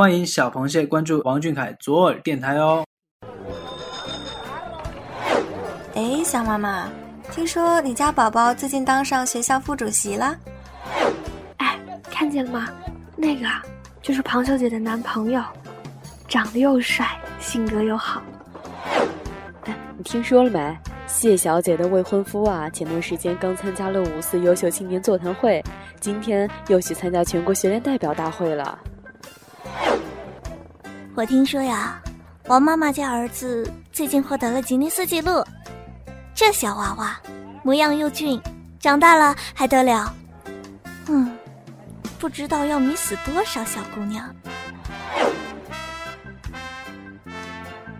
欢迎小螃蟹关注王俊凯左耳电台哦。哎，小妈妈，听说你家宝宝最近当上学校副主席了？哎，看见了吗？那个啊，就是庞小姐的男朋友，长得又帅，性格又好。哎，你听说了没？谢小姐的未婚夫啊，前段时间刚参加了五四优秀青年座谈会，今天又去参加全国学联代表大会了。我听说呀，王妈妈家儿子最近获得了吉尼斯纪录，这小娃娃模样又俊，长大了还得了？嗯，不知道要迷死多少小姑娘。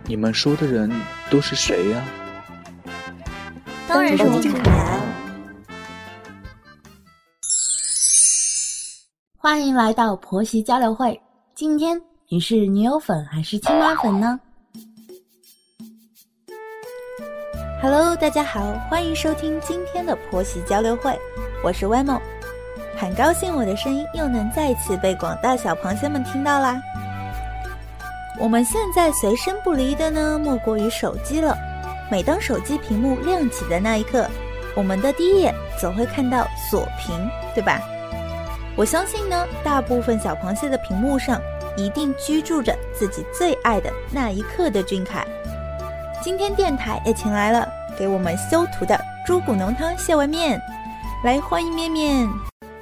你们说的人都是谁呀？当然是王俊凯。欢迎来到婆媳交流会。今天你是女友粉还是亲妈粉呢？Hello，大家好，欢迎收听今天的婆媳交流会，我是 w 梦，很高兴我的声音又能再次被广大小螃蟹们听到啦。我们现在随身不离的呢，莫过于手机了。每当手机屏幕亮起的那一刻，我们的第一眼总会看到锁屏，对吧？我相信呢，大部分小螃蟹的屏幕上一定居住着自己最爱的那一刻的俊凯。今天电台也请来了给我们修图的猪骨浓汤蟹纹面，来欢迎面面。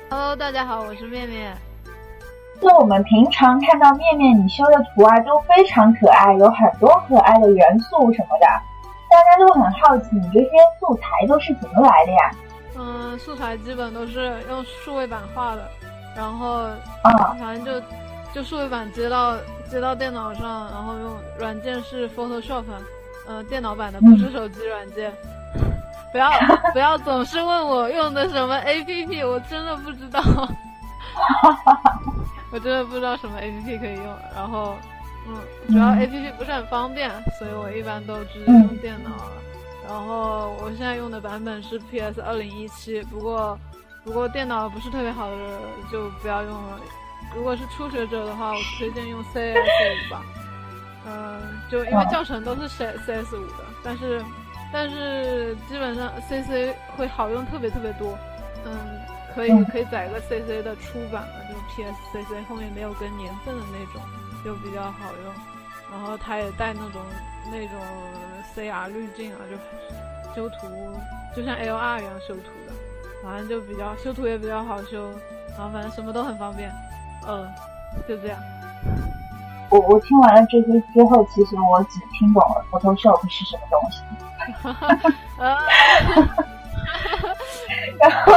Hello，大家好，我是面面。就我们平常看到面面你修的图啊，都非常可爱，有很多可爱的元素什么的。大家都很好奇，你这些素材都是怎么来的呀？嗯，素材基本都是用数位板画的，然后啊，反正就就数位板接到接到电脑上，然后用软件是 Photoshop，呃，电脑版的不是手机软件。不要不要总是问我用的什么 APP，我真的不知道，我真的不知道什么 APP 可以用，然后。嗯，主要 A P P 不是很方便，所以我一般都直接用电脑。然后我现在用的版本是 P S 二零一七，不过不过电脑不是特别好的就不要用了。如果是初学者的话，我推荐用 C S 五吧。嗯，就因为教程都是 C C S 五的，但是但是基本上 C C 会好用特别特别多。嗯，可以可以载个 C C 的出版了，就是 P S C C 后面没有跟年份的那种。就比较好用，然后它也带那种那种 C R 滤镜啊，就修图就像 L R 一样修图的，反正就比较修图也比较好修，然后反正什么都很方便，嗯，就这样。我我听完了这些之后，其实我只听懂了 Photoshop 是什么东西。然后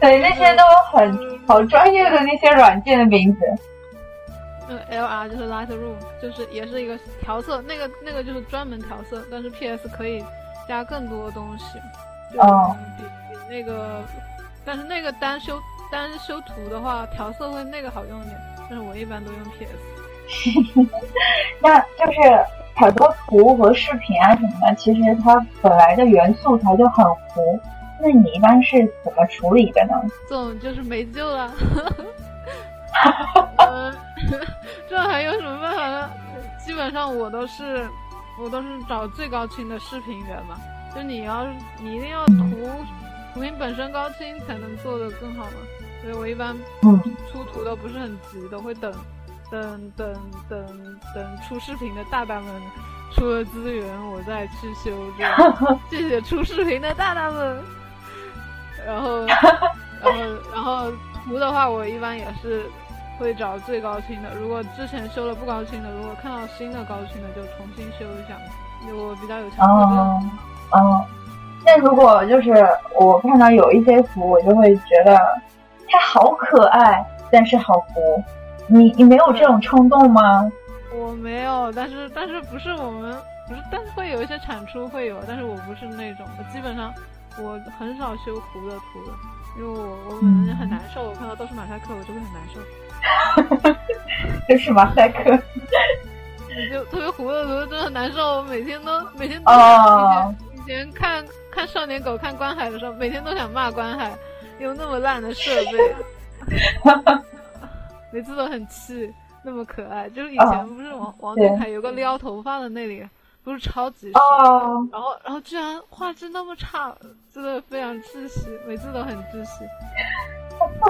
对 那些都很。好专业的那些软件的名字，嗯，L R 就是 Lightroom，就是也是一个调色，那个那个就是专门调色，但是 P S 可以加更多东西，哦，比比那个，但是那个单修单修图的话，调色会那个好用一点，但是我一般都用 P S。那就是很多图和视频啊什么的，其实它本来的元素它就很糊。那你一般是怎么处理的呢？这种就是没救了。这还有什么办法呢？基本上我都是，我都是找最高清的视频源嘛。就你要，你一定要图图片本身高清才能做的更好嘛。所以我一般出图都不是很急，都会等，等等等等出视频的大大们出了资源，我再去修。谢谢出视频的大大们。然后，然后，然后图的话，我一般也是会找最高清的。如果之前修了不高清的，如果看到新的高清的，就重新修一下。我比较有强迫症。嗯，那如果就是我看到有一些图，我就会觉得它好可爱，但是好糊。你你没有这种冲动吗？我没有，但是但是不是我们不是，但是会有一些产出会有，但是我不是那种，我基本上。我很少修糊的图的，因为我我很难受，我看到都是马赛克，我就会很难受。就是马赛克，就特别糊的图真的很难受，每天都每天都以前以前看看少年狗看观海的时候，每天都想骂观海，用那么烂的设备。每次都很气，那么可爱。就是以前不是王王俊凯有个撩头发的那里，不是超级帅，然后然后居然画质那么差，真的非常窒息，每次都很窒息。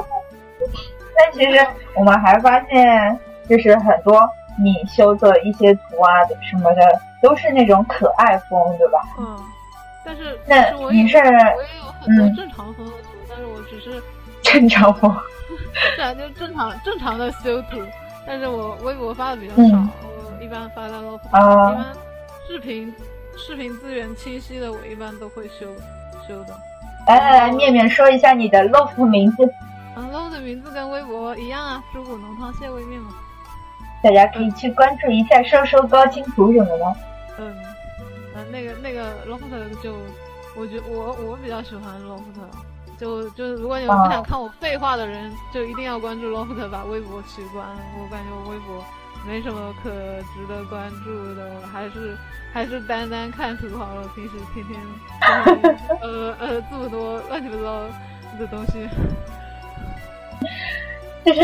但其实我们还发现，就是很多你修的一些图啊什么的，都是那种可爱风，对吧？嗯。但是，但是我也是我也有很多正常风的图，但是我只是正常风，是啊，就正常正常的修图。但是我微博发的比较少，我一般发在 loft，一般视频视频资源清晰的，我一般都会修修的。来来来，面面说一下你的 loft 名字。啊，loft 的名字跟微博一样啊，猪骨浓汤蟹味面嘛。大家可以去关注一下，收收高清图什么的。嗯，嗯，那个那个 loft 就，我觉我我比较喜欢 loft，就就是如果你们不想看我废话的人，就一定要关注 loft，把微博取关。我感觉我微博没什么可值得关注的，还是还是单单看图好了。平时天天呃呃这么多乱七八糟的东西。就是，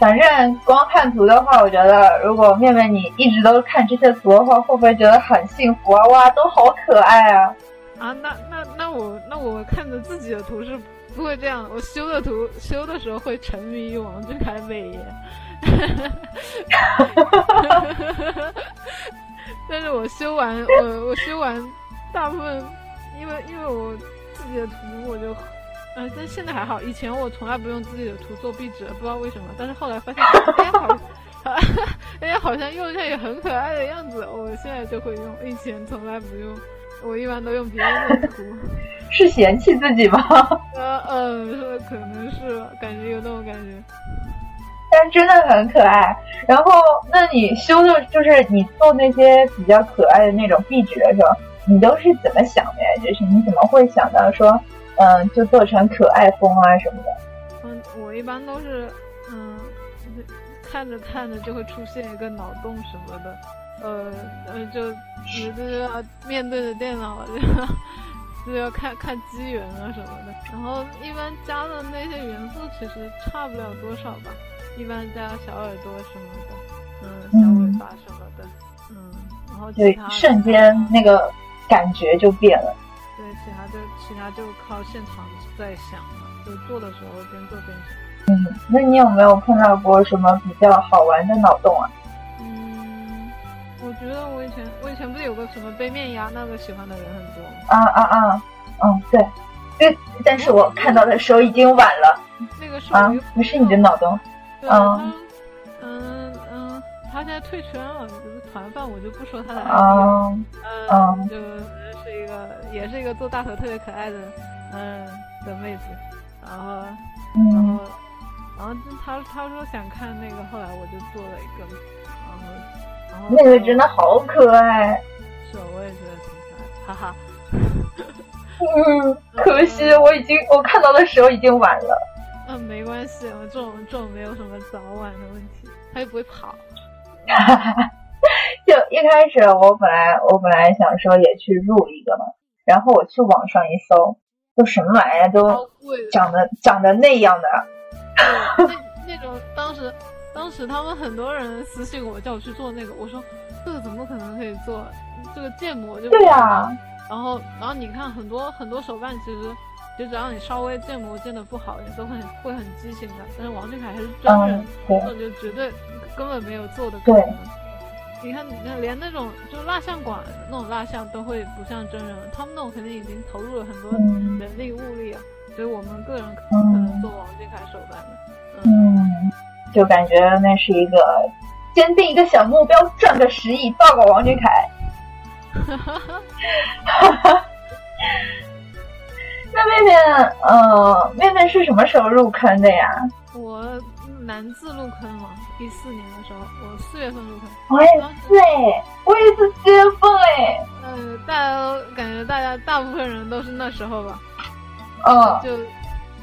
反正光看图的话，我觉得如果面面你一直都看这些图的话，会不会觉得很幸福啊？哇，都好可爱啊！啊，那那那我那我看着自己的图是不会这样，我修的图修的时候会沉迷于王俊凯美颜，哈哈哈但是我修完我我修完大部分，因为因为我自己的图我就。嗯，但现在还好。以前我从来不用自己的图做壁纸，不知道为什么。但是后来发现，哎呀好，哎呀好像用上也很可爱的样子。我现在就会用，以前从来不用。我一般都用别人的图。是嫌弃自己吗？呃嗯，是可能是，感觉有那种感觉。但真的很可爱。然后，那你修的，就是你做那些比较可爱的那种壁纸的时候，你都是怎么想的呀？就是你怎么会想到说？嗯，就做成可爱风啊什么的。嗯，我一般都是，嗯，看着看着就会出现一个脑洞什么的，呃呃，就你就要面对着电脑，就要看看机缘啊什么的。然后一般加的那些元素其实差不了多少吧，一般加小耳朵什么的，嗯，小尾巴什么的，嗯，然后对，瞬间那个感觉就变了。对，其他就其他就靠现场在想了，就做的时候边做边想。嗯，那你有没有碰到过什么比较好玩的脑洞啊？嗯，我觉得我以前我以前不是有个什么杯面鸭，那个喜欢的人很多。啊啊啊！嗯，对，对，但是我看到的时候已经晚了。那个是啊，不是你的脑洞。嗯嗯嗯，他现在退圈了，就是团饭，我就不说他的 IP。嗯，就。一个也是一个做大头特别可爱的，嗯的妹子，然后，然后，然后他他说想看那个，后来我就做了一个，然后，然后那个真的好可爱，是，我也觉得挺可爱，哈哈。嗯，可惜我已经我看到的时候已经晚了。嗯，没关系，我这种这种没有什么早晚的问题，他又不会跑。就一开始我本来我本来想说也去入一个嘛，然后我去网上一搜，就什么玩意儿都长得长得那样的。那那种当时当时他们很多人私信我叫我去做那个，我说这个怎么可能可以做？这个建模就对呀。然后然后你看很多很多手办其实就只要你稍微建模建的不好，也都很会很畸形的。但是王俊凯还是真人，那就绝对根本没有做的可能。你看，你看，连那种就蜡像馆那种蜡像都会不像真人，他们那种肯定已经投入了很多人力物力啊，所以我们个人可能做王俊凯手办的，嗯，就感觉那是一个先定一个小目标，赚个十亿，抱个王俊凯。哈哈哈哈哈。那妹妹，呃，妹妹是什么时候入坑的呀？我。男字入坑了，一四年的时候，我四月份入坑。我也是哎，我也是四月份哎。嗯，大家都感觉大家大部分人都是那时候吧。嗯。就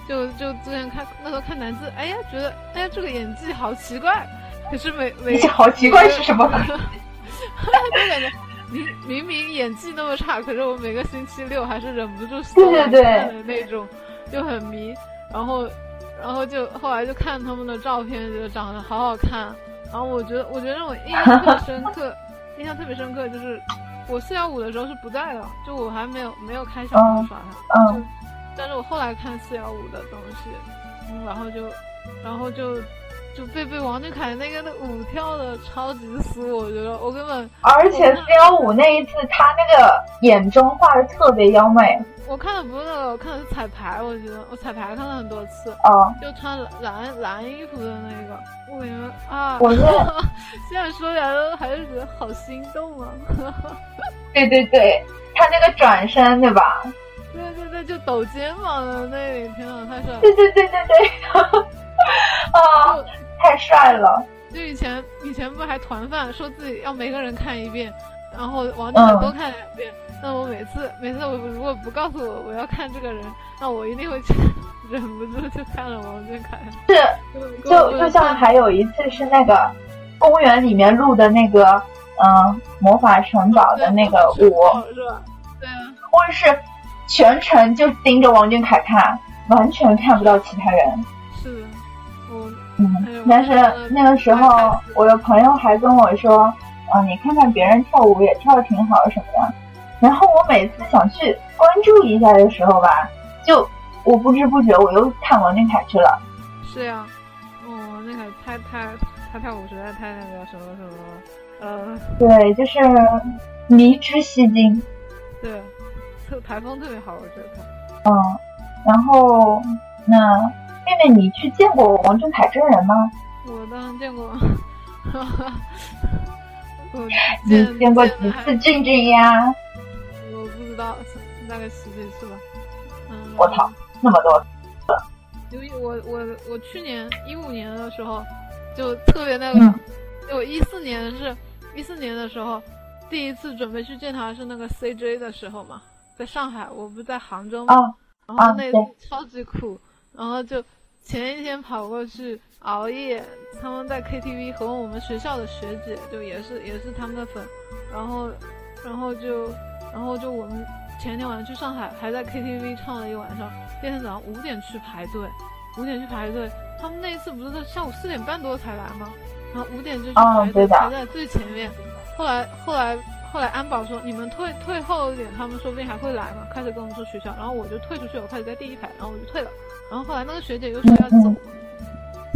就就之前看那时候看男字，哎呀，觉得哎呀这个演技好奇怪，可是每每好奇怪是什么？就感觉明明明演技那么差，可是我每个星期六还是忍不住对对对那种，就很迷。然后。然后就后来就看他们的照片，觉得长得好好看。然后我觉得，我觉得让我印象特别深刻，印象特别深刻就是我四幺五的时候是不在的，就我还没有没有开小号刷它。嗯。但是我后来看四幺五的东西，嗯，然后就，然后就。就被被王俊凯那个那舞跳的超级酥，我觉得我根本。而且四幺五那一次，他那个眼妆画的特别妖媚。我看的不是那个，我看的是彩排，我觉得我彩排看了很多次。啊。就穿蓝蓝衣服的那个，我感觉啊。我 是现在说起来都还是觉得好心动啊。对 对对，他那个转身对吧？对对对，就抖肩膀的那里，天呐，太帅了。对对对对对。啊。太帅了！就以前以前不还团饭，说自己要每个人看一遍，然后王俊凯多看两遍。那我每次 每次我如果不告诉我我要看这个人，那我一定会去忍不住就看了王俊凯。是，就就像还有一次是那个公园里面录的那个嗯魔法城堡的那个舞？对啊。或者是全程就盯着王俊凯看，完全看不到其他人。是。嗯，但是那个时候，我的朋友还跟我说：“嗯，你看看别人跳舞也跳的挺好什么的。”然后我每次想去关注一下的时候吧，就我不知不觉我又看王俊凯去了。是呀，哦，那个他他他跳舞实在太那个什么什么，呃，对，就是迷之吸睛。对，特台风特别好，我觉得他。嗯，然后那。妹妹，你去见过王俊凯真人吗？我当然见过，哈哈你见过几次俊俊呀？我不知道，大概十几次吧。嗯，我操，那么多！由于我我我去年一五年的时候就特别那个，我一四年是一四年的时候第一次准备去见他是那个 CJ 的时候嘛，在上海，我不在杭州嘛，然后那次超级苦，然后就。前一天跑过去熬夜，他们在 KTV 和我们学校的学姐就也是也是他们的粉，然后然后就然后就我们前一天晚上去上海，还在 KTV 唱了一晚上，第二天早上五点去排队，五点去排队，他们那一次不是在下午四点半多才来吗？然后五点就去排队排在最前面，后来后来后来安保说你们退退后一点，他们说不定还会来嘛，开始跟我们说取消，然后我就退出去，我开始在第一排，然后我就退了。然后后来那个学姐又说要走，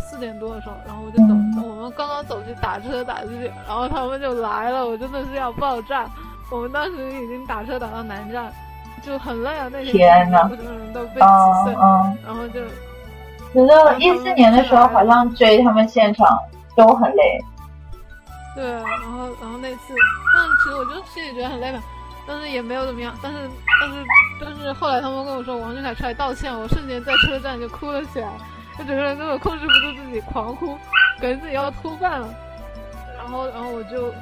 四点多的时候，然后我就走。我们刚刚走去打车打出去，然后他们就来了，我真的是要爆炸。我们当时已经打车打到南站，就很累啊。那天不少人都被挤碎，然后就。觉得一四年的时候好像追他们现场都很累。对，然后然后那次，但其实我就心里觉得很累嘛。但是也没有怎么样，但是但是但是后来他们跟我说王俊凯出来道歉，我瞬间在车站就哭了起来，就整个人根本控制不住自己狂哭，感觉自己要吐饭了。然后然后我就，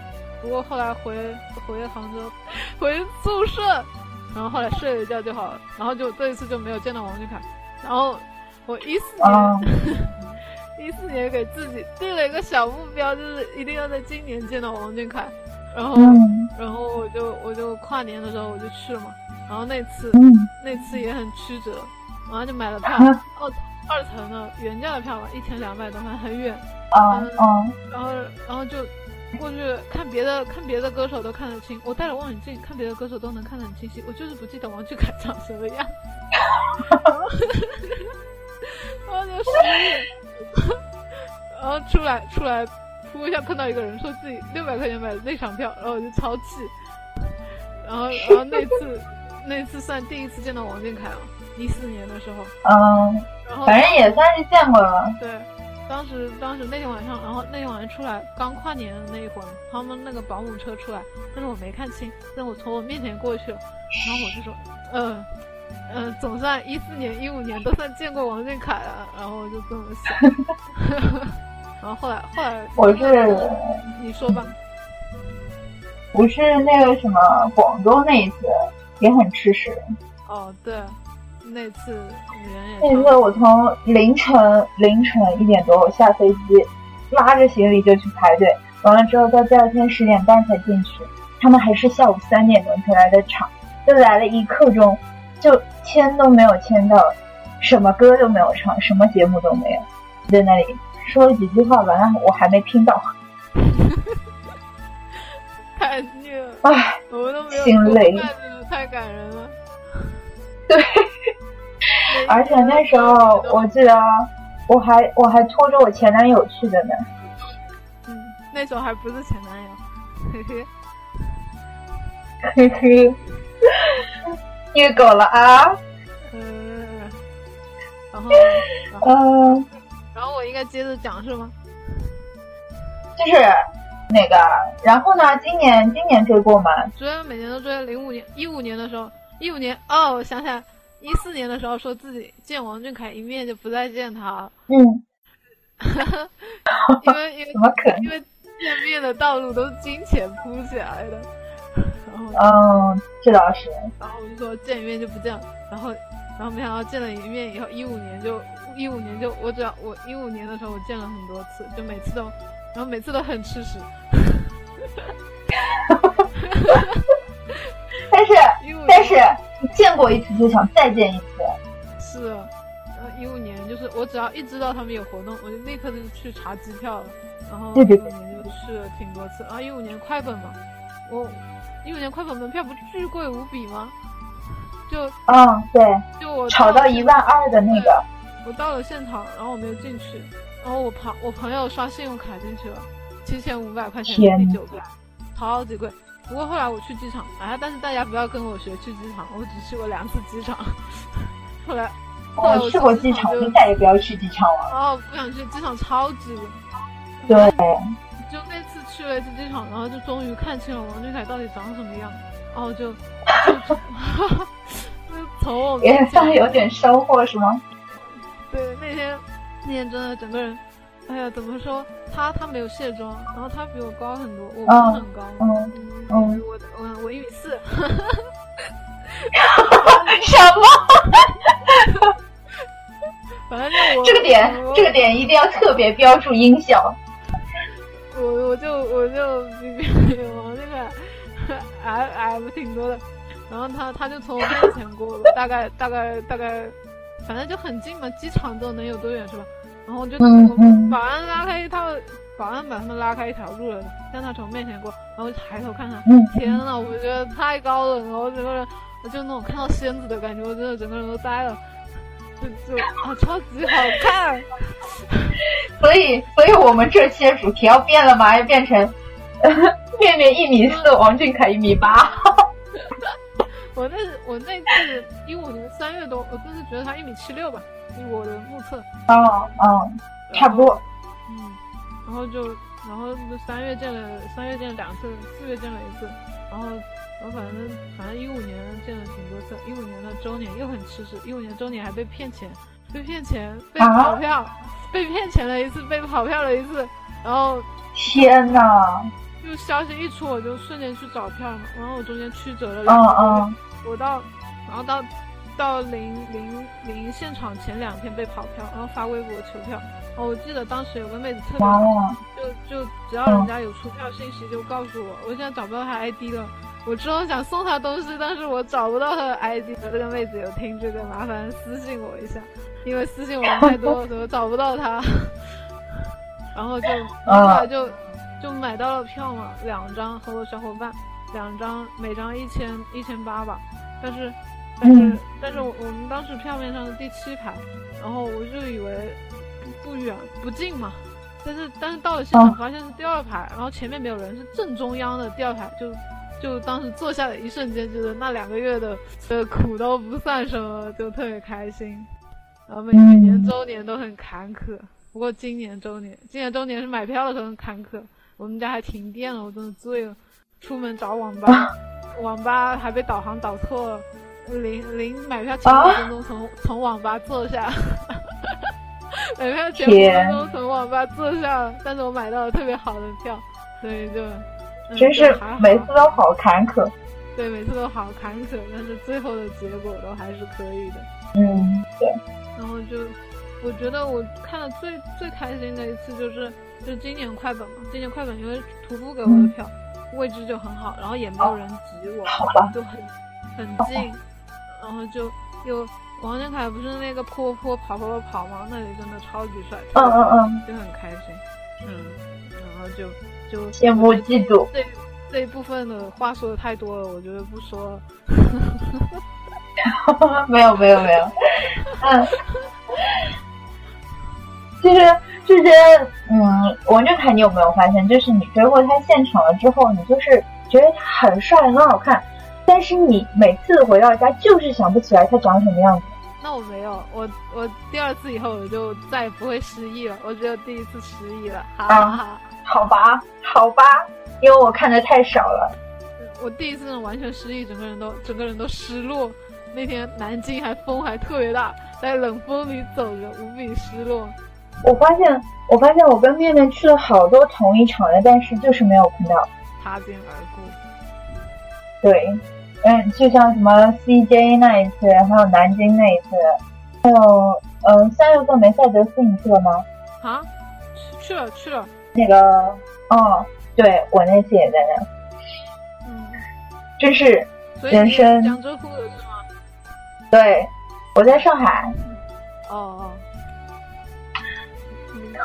不过后来回回杭州，回宿舍，然后后来睡了一觉就好了。然后就这一次就没有见到王俊凯。然后我一四年 一四年给自己定了一个小目标，就是一定要在今年见到王俊凯。然后，然后我就我就跨年的时候我就去了嘛，然后那次那次也很曲折，然后就买了票，二二层的原价的票嘛，一千两百多，还很远，嗯嗯，然后然后就过去看别的看别的歌手都看得清，我戴了望远镜看别的歌手都能看得很清晰，我就是不记得王俊凯长什么样，然后就失忆，然后出来出来。扑一下碰到一个人，说自己六百块钱买的那场票，然后我就超气。然后，然后那次，那次算第一次见到王俊凯了，一四年的时候。嗯。然后，反正也算是见过了。对，当时，当时那天晚上，然后那天晚上出来，刚跨年的那一会儿，他们那个保姆车出来，但是我没看清，但我从我面前过去了，然后我就说，嗯，嗯，总算一四年、一五年都算见过王俊凯了，然后我就这么想。然后后来后来我是你说吧，我是那个什么广州那一次也很吃屎。哦，对，那次那次我从凌晨凌晨一点多我下飞机，拉着行李就去排队，完了之后到第二天十点半才进去，他们还是下午三点钟才来的场，就来了一刻钟，就签都没有签到，什么歌都没有唱，什么节目都没有，在那里说了几句话，完了我还没听到。太虐了！唉，我都没有心累，太感人了。对，而且那时候我记得我还我还拖着我前男友去的呢。嗯，那时候还不是前男友，嘿嘿。嘿嘿，虐狗了啊！嗯，然后，嗯，然后我应该接着讲是吗？就是那个，然后呢？今年今年追过吗？追，每年都追。零五年、一五年的时候，一五年哦，我想起来，一四年的时候说自己见王俊凯一面就不再见他。嗯，因为因为 怎么可能？因为见面的道路都是金钱铺起来的。嗯，这倒是。然后我就说见一面就不见了，然后，然后没想到见了一面以后，一五年就一五年就我只要我一五年的时候我见了很多次，就每次都，然后每次都很吃屎。但是但是见过一次就想再见一次。是，呃，一五年就是我只要一知道他们有活动，我就立刻就去查机票了，然后一五年就去了挺多次。然后一五年快本嘛，我。一五年快跑门票不巨贵无比吗？就嗯对，就我炒到一万二的那个，我到了现场，然后我没有进去，然后我朋我朋友刷信用卡进去了，七千五百块钱第九个，超级贵。不过后来我去机场，哎，但是大家不要跟我学去机场，我只去过两次机场。后来后来我去过机场，就再也不要去机场了。哦，不想去机场，超级对。去了一次机场，然后就终于看清了王俊凯到底长什么样，然后就就 从我也算有点收获是吗？对，那天那天真的整个人，哎呀，怎么说？他他没有卸妆，然后他比我高很多，我不是很高，嗯嗯，我我我一米四，什么？反正就我这个点这个点一定要特别标注音效。我我就我就比比我那个矮矮不挺多的，然后他他就从我面前过了，大概大概大概，反正就很近嘛，机场都能有多远是吧？然后我就保安拉开一套，保安把他们拉开一条路了，让他从面前过，然后抬头看他，天呐，我觉得太高冷了，我整个人就那种看到仙子的感觉，我真的整个人都呆了。就就啊，超级好看！所以，所以我们这期的主题要变了吗？要变成 面面一米四，王俊凯一米八。我那我那次一五年三月多，我就是觉得他一米七六吧，以我的目测。哦哦，差不多。嗯，然后就然后三月见了三月见了两次，四月见了一次，然后。我反正反正一五年见了挺多次，一五年的周年又很吃屎，一五年周年还被骗钱，被骗钱，被跑票，被骗钱了一次，被跑票了一次，然后天呐，就消息一出我就瞬间去找票嘛，然后我中间曲折了两天，我到然后到到临临临现场前两天被跑票，然后发微博求票，哦，我记得当时有个妹子特别好，就就只要人家有出票信息就告诉我，我现在找不到她 ID 了。我之后想送她东西，但是我找不到她的 ID。这个妹子有听这个，麻烦私信我一下，因为私信我太多，怎么找不到他。然后就后来就就买到了票嘛，两张和我小伙伴，两张每张一千一千八吧。但是但是但是我我们当时票面上是第七排，然后我就以为不远不近嘛，但是但是到了现场发现是第二排，然后前面没有人，是正中央的第二排就。就当时坐下的一瞬间，觉得那两个月的的苦都不算什么，就特别开心。然后每每年周年都很坎坷，不过今年周年，今年周年是买票的时候很坎坷。我们家还停电了，我真的醉了。出门找网吧，网吧还被导航导错了。临临买票前五分钟从从网吧坐下，买票前五分钟从网吧坐下，但是我买到了特别好的票，所以就。真是每次都好坎坷，对，每次都好坎坷，但是最后的结果都还是可以的。嗯，对。然后就，我觉得我看的最最开心的一次就是，就今年快本嘛，今年快本因为徒步给我的票，位置就很好，然后也没有人挤我，就很很近，然后就又王俊凯不是那个坡坡跑跑跑跑吗？那里真的超级帅，嗯嗯嗯，就很开心，嗯，然后就就羡慕嫉妒。这这一部分的话说的太多了，我觉得不说了。没有没有没有，嗯，其实就是嗯，王俊凯，你有没有发现，就是你追过他现场了之后，你就是觉得他很帅很好看，但是你每次回到家就是想不起来他长什么样子。那我没有，我我第二次以后我就再也不会失忆了，我只有第一次失忆了，哈哈哈。好吧，好吧，因为我看的太少了。我第一次完全失忆，整个人都整个人都失落。那天南京还风还特别大，在冷风里走着，无比失落。我发现，我发现我跟面面去了好多同一场的，但是就是没有碰到，擦肩而过。对，嗯，就像什么 CJ 那一次，还有南京那一次，还有嗯三月份梅赛德斯你去了吗？啊，去了去了。那个哦，对我那次也在那。嗯，真是人生。江浙沪的？对，我在上海。哦哦。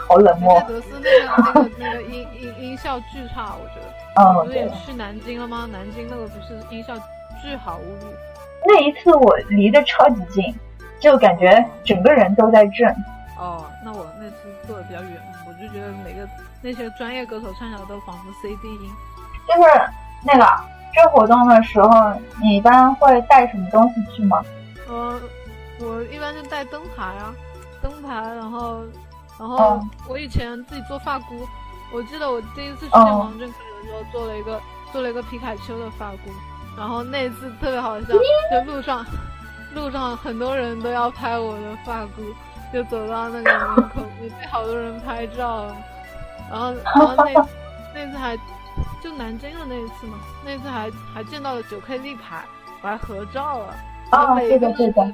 好冷漠。那个那个那个音音音效巨差，我觉得。嗯。不是也去南京了吗？南京那个不是音效巨好无比。那一次我离得超级近，就感觉整个人都在震。哦，那我那次坐的比较远，我就觉得每个那些专业歌手唱起来都仿佛 CD 音。就是那个这活动的时候，你一般会带什么东西去吗？呃，我一般就带灯牌啊，灯牌，然后。然后我以前自己做发箍，我记得我第一次去见王俊凯的时候做了一个做了一个皮卡丘的发箍，然后那次特别好笑，就路上路上很多人都要拍我的发箍，就走到那个门口也被好多人拍照，然后然后那 那次还就南京的那一次嘛，那次还还见到了九 K 立牌，我还合照了，啊 对的对的，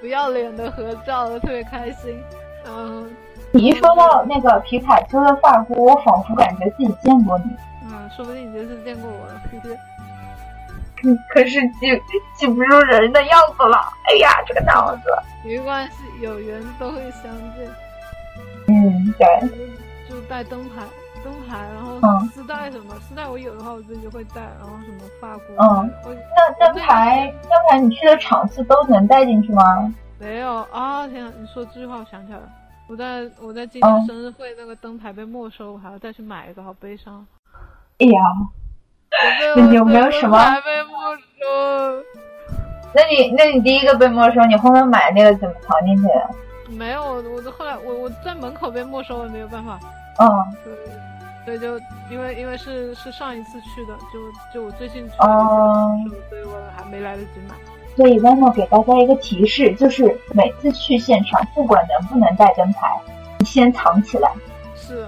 不要脸的合照，特别开心，嗯。你一说到那个皮卡丘的发箍，我仿佛感觉自己见过你。嗯，说不定你就是见过我了，可是，可是记记不住人的样子了。哎呀，这个脑子。没关系，有缘都会相见。嗯，对。就带灯牌，灯牌，然后丝带什么丝带，我有的话我自己就会带，然后什么发箍。嗯，那灯牌，灯牌你去的场次都能带进去吗？没有啊！天啊，你说这句话我想起来了。我在我在今年生日会那个灯牌被没收，我还要再去买一个，好悲伤。哎呀，那你有没有什么？被没收。那你那你第一个被没收，你后面买那个怎么藏进去的？没有，我我后来我我在门口被没收了，没有办法。嗯。对，所以就因为因为是是上一次去的，就就我最近去的，所以我还没来得及买。所以 v a n 给大家一个提示，就是每次去现场，不管能不能带灯牌，你先藏起来。是，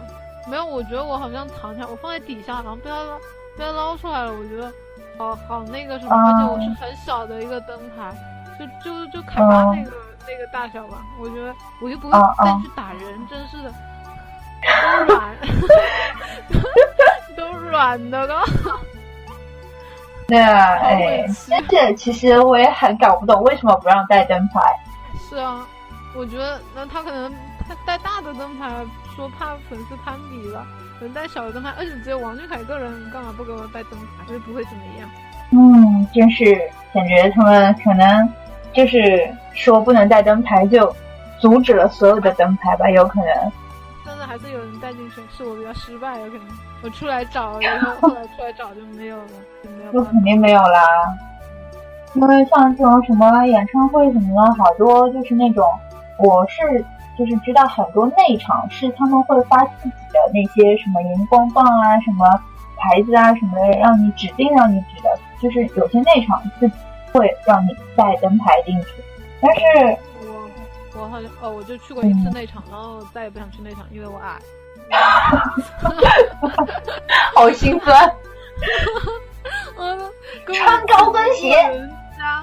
没有，我觉得我好像藏起来，我放在底下，然后被他被他捞出来了。我觉得，好好那个什么，而且我是很小的一个灯牌，就就就凯巴那个那个大小吧。我觉得我又不会再去打人，真是的，都软，都软的了。对啊，哎，但是其实我也很搞不懂为什么不让带灯牌。是啊，我觉得那他可能他带大的灯牌，说怕粉丝攀比吧，可能带小的灯牌，而且只有王俊凯一个人，干嘛不给我带灯牌？所以不会怎么样。嗯，真是感觉他们可能就是说不能带灯牌，就阻止了所有的灯牌吧，有可能。还是有人带进去，是我比较失败，有可能。我出来找，然后后来出来找就没有了，就没有。就肯定没有啦，因为像这种什么演唱会什么的，好多就是那种，我是就是知道很多内场是他们会发自己的那些什么荧光棒啊、什么牌子啊什么的，让你指定让你指的，就是有些内场自己会让你带灯牌进去，但是我我好像哦，我就去过一次内场，然后再也不想去内场，因为我矮。好心酸。穿高跟鞋。人家，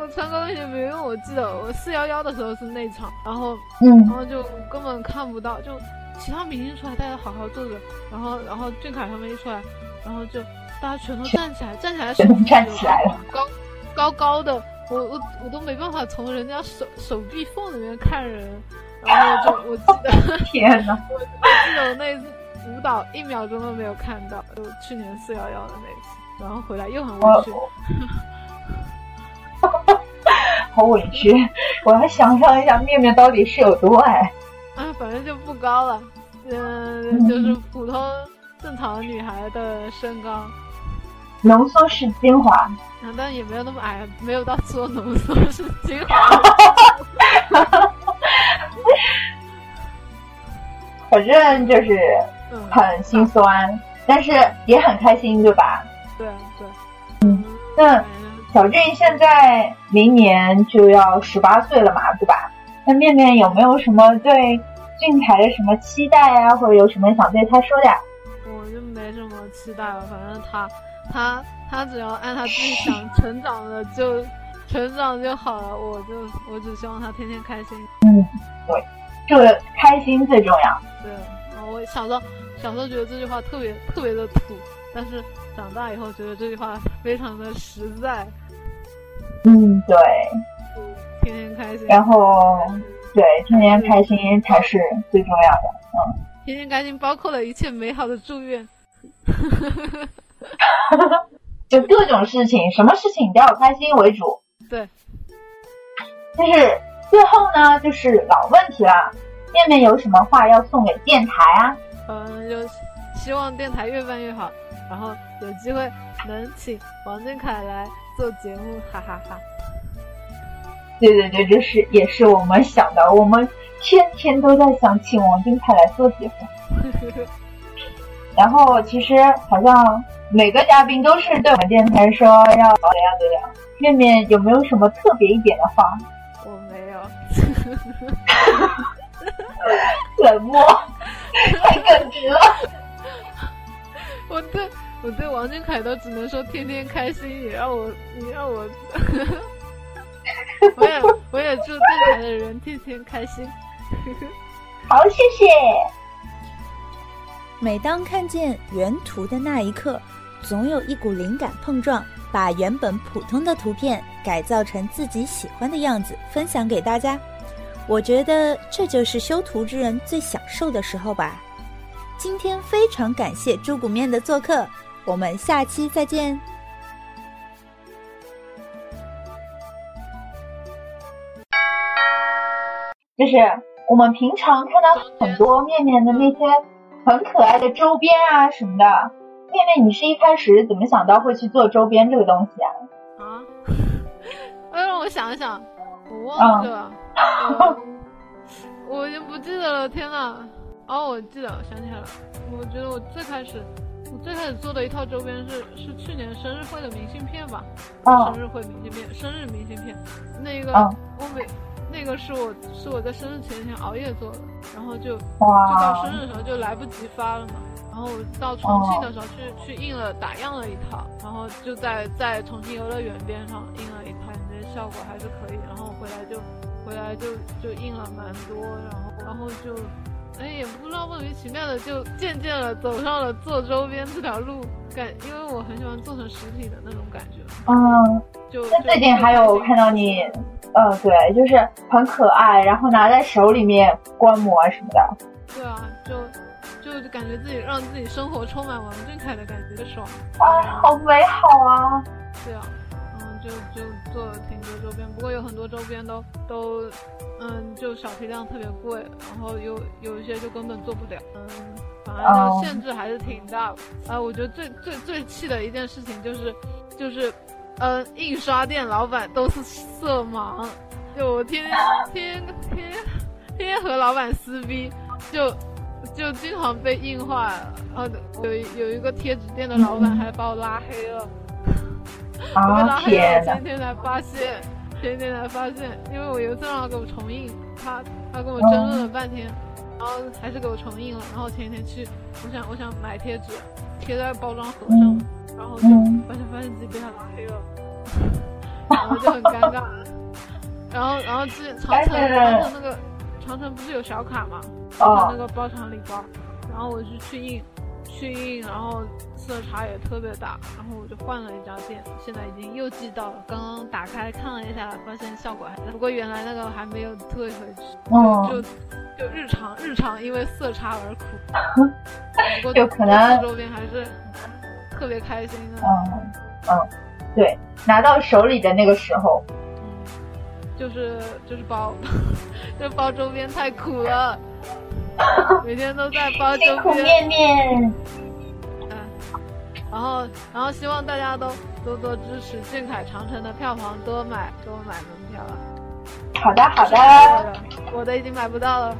我穿高跟鞋没用。我记得我四幺幺的时候是内场，然后，嗯，然后就根本看不到，就其他明星出来，大家好好坐着，然后，然后俊凯他们一出来，然后就大家全都站起来，站起来，全都站起来了，高高高的我我我都没办法从人家手手臂缝里面看人，然后就我记得 天呐，我我记得我那一次舞蹈一秒钟都没有看到，就去年四幺幺的那一次，然后回来又很委屈。好委屈，我要想象一下面面到底是有多矮。啊，反正就不高了，嗯，就是普通正常女孩的身高。浓缩是精华，啊，但也没有那么矮，没有到说浓缩是精华。反正就是很心酸，但是也很开心，对吧？对对。嗯，那。小俊现在明年就要十八岁了嘛，对吧？那面面有没有什么对俊凯的什么期待啊，或者有什么想对他说的？我就没什么期待了，反正他他他只要按他自己想成长的就成长就好了。我就我只希望他天天开心。嗯，对，这个开心最重要。对，我小时候小时候觉得这句话特别特别的土，但是长大以后觉得这句话非常的实在。嗯，对，天天开心，然后对，天天开心才是最重要的。嗯，天天开心包括了一切美好的祝愿，就各种事情，什么事情都要开心为主。对，就是最后呢，就是老问题了，面面有什么话要送给电台啊？嗯，就希望电台越办越好，然后有机会能请王俊凯来。做节目，哈哈哈！对对对，这是也是我们想的，我们天天都在想请王俊凯来做节目。然后其实好像每个嘉宾都是对我们电台说要怎样怎样。面面有没有什么特别一点的话？我没有。冷漠，太耿直了。我对。我对王俊凯都只能说天天开心，也让我，你让我，我也我也祝电台的人天天开心。好，谢谢。每当看见原图的那一刻，总有一股灵感碰撞，把原本普通的图片改造成自己喜欢的样子，分享给大家。我觉得这就是修图之人最享受的时候吧。今天非常感谢猪骨面的做客。我们下期再见。就是我们平常看到很多面面的那些很可爱的周边啊什么的，面面，你是一开始怎么想到会去做周边这个东西啊？啊？让我想想，我忘记了，我已经不记得了。天呐！哦，我记得，我想起来了。我觉得我最开始。我最开始做的一套周边是是去年生日会的明信片吧，生日会明信片，生日明信片，那个我每那个是我是我在生日前一天熬夜做的，然后就就到生日的时候就来不及发了嘛，然后我到重庆的时候去去印了打样了一套，然后就在在重庆游乐园边上印了一套，感觉效果还是可以，然后回来就回来就就印了蛮多，然后然后就。哎，也不知道莫名其妙的就渐渐的走上了做周边这条路，感因为我很喜欢做成实体的那种感觉。嗯，就最近还有看到你，呃，对，就是很可爱，然后拿在手里面观摩什么的。对啊，就就感觉自己让自己生活充满王俊凯的感觉，爽。啊，好美好啊！对啊。就就做了挺多周边，不过有很多周边都都，嗯，就小批量特别贵，然后有有一些就根本做不了，嗯，反正就限制还是挺大的。啊，我觉得最最最气的一件事情就是，就是，嗯，印刷店老板都是色盲，就我天天天天天天和老板撕逼，就就经常被印坏了，然后有有一个贴纸店的老板还把我拉黑了。被拉黑了前天才发现，前天才发现，因为我有一次让他给我重印，他他跟我争论了半天，然后还是给我重印了。然后前天去，我想我想买贴纸贴在包装盒上，然后就发现发现自己被他拉黑了，然后就很尴尬。然后然后之前长城长城那个长城不是有小卡嘛，那个包场礼包，然后我就去印。去印，然后色差也特别大，然后我就换了一家店，现在已经又寄到了。刚刚打开看了一下，发现效果还在，不过原来那个还没有退回去。哦，就就日常日常因为色差而苦。不过就可能周边还是特别开心的。嗯嗯，对，拿到手里的那个时候，嗯，就是就是包，就包周边太苦了。每天都在包周边，面面。嗯，然后然后希望大家都多多支持俊凯长城的票房，多买多买门票啊！好的好的，我的已经买不到了，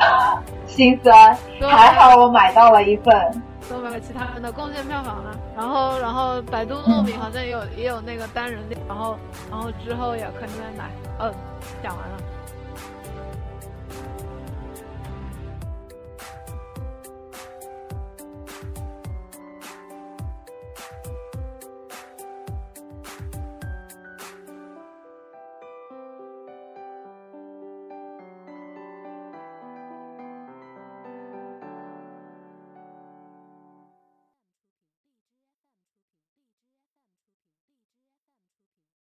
心酸。还好我买到了一份。还有其他人的贡献票房了！然后然后百度糯米好像也有也有那个单人店，然后然后之后也肯定会买。嗯，讲完了。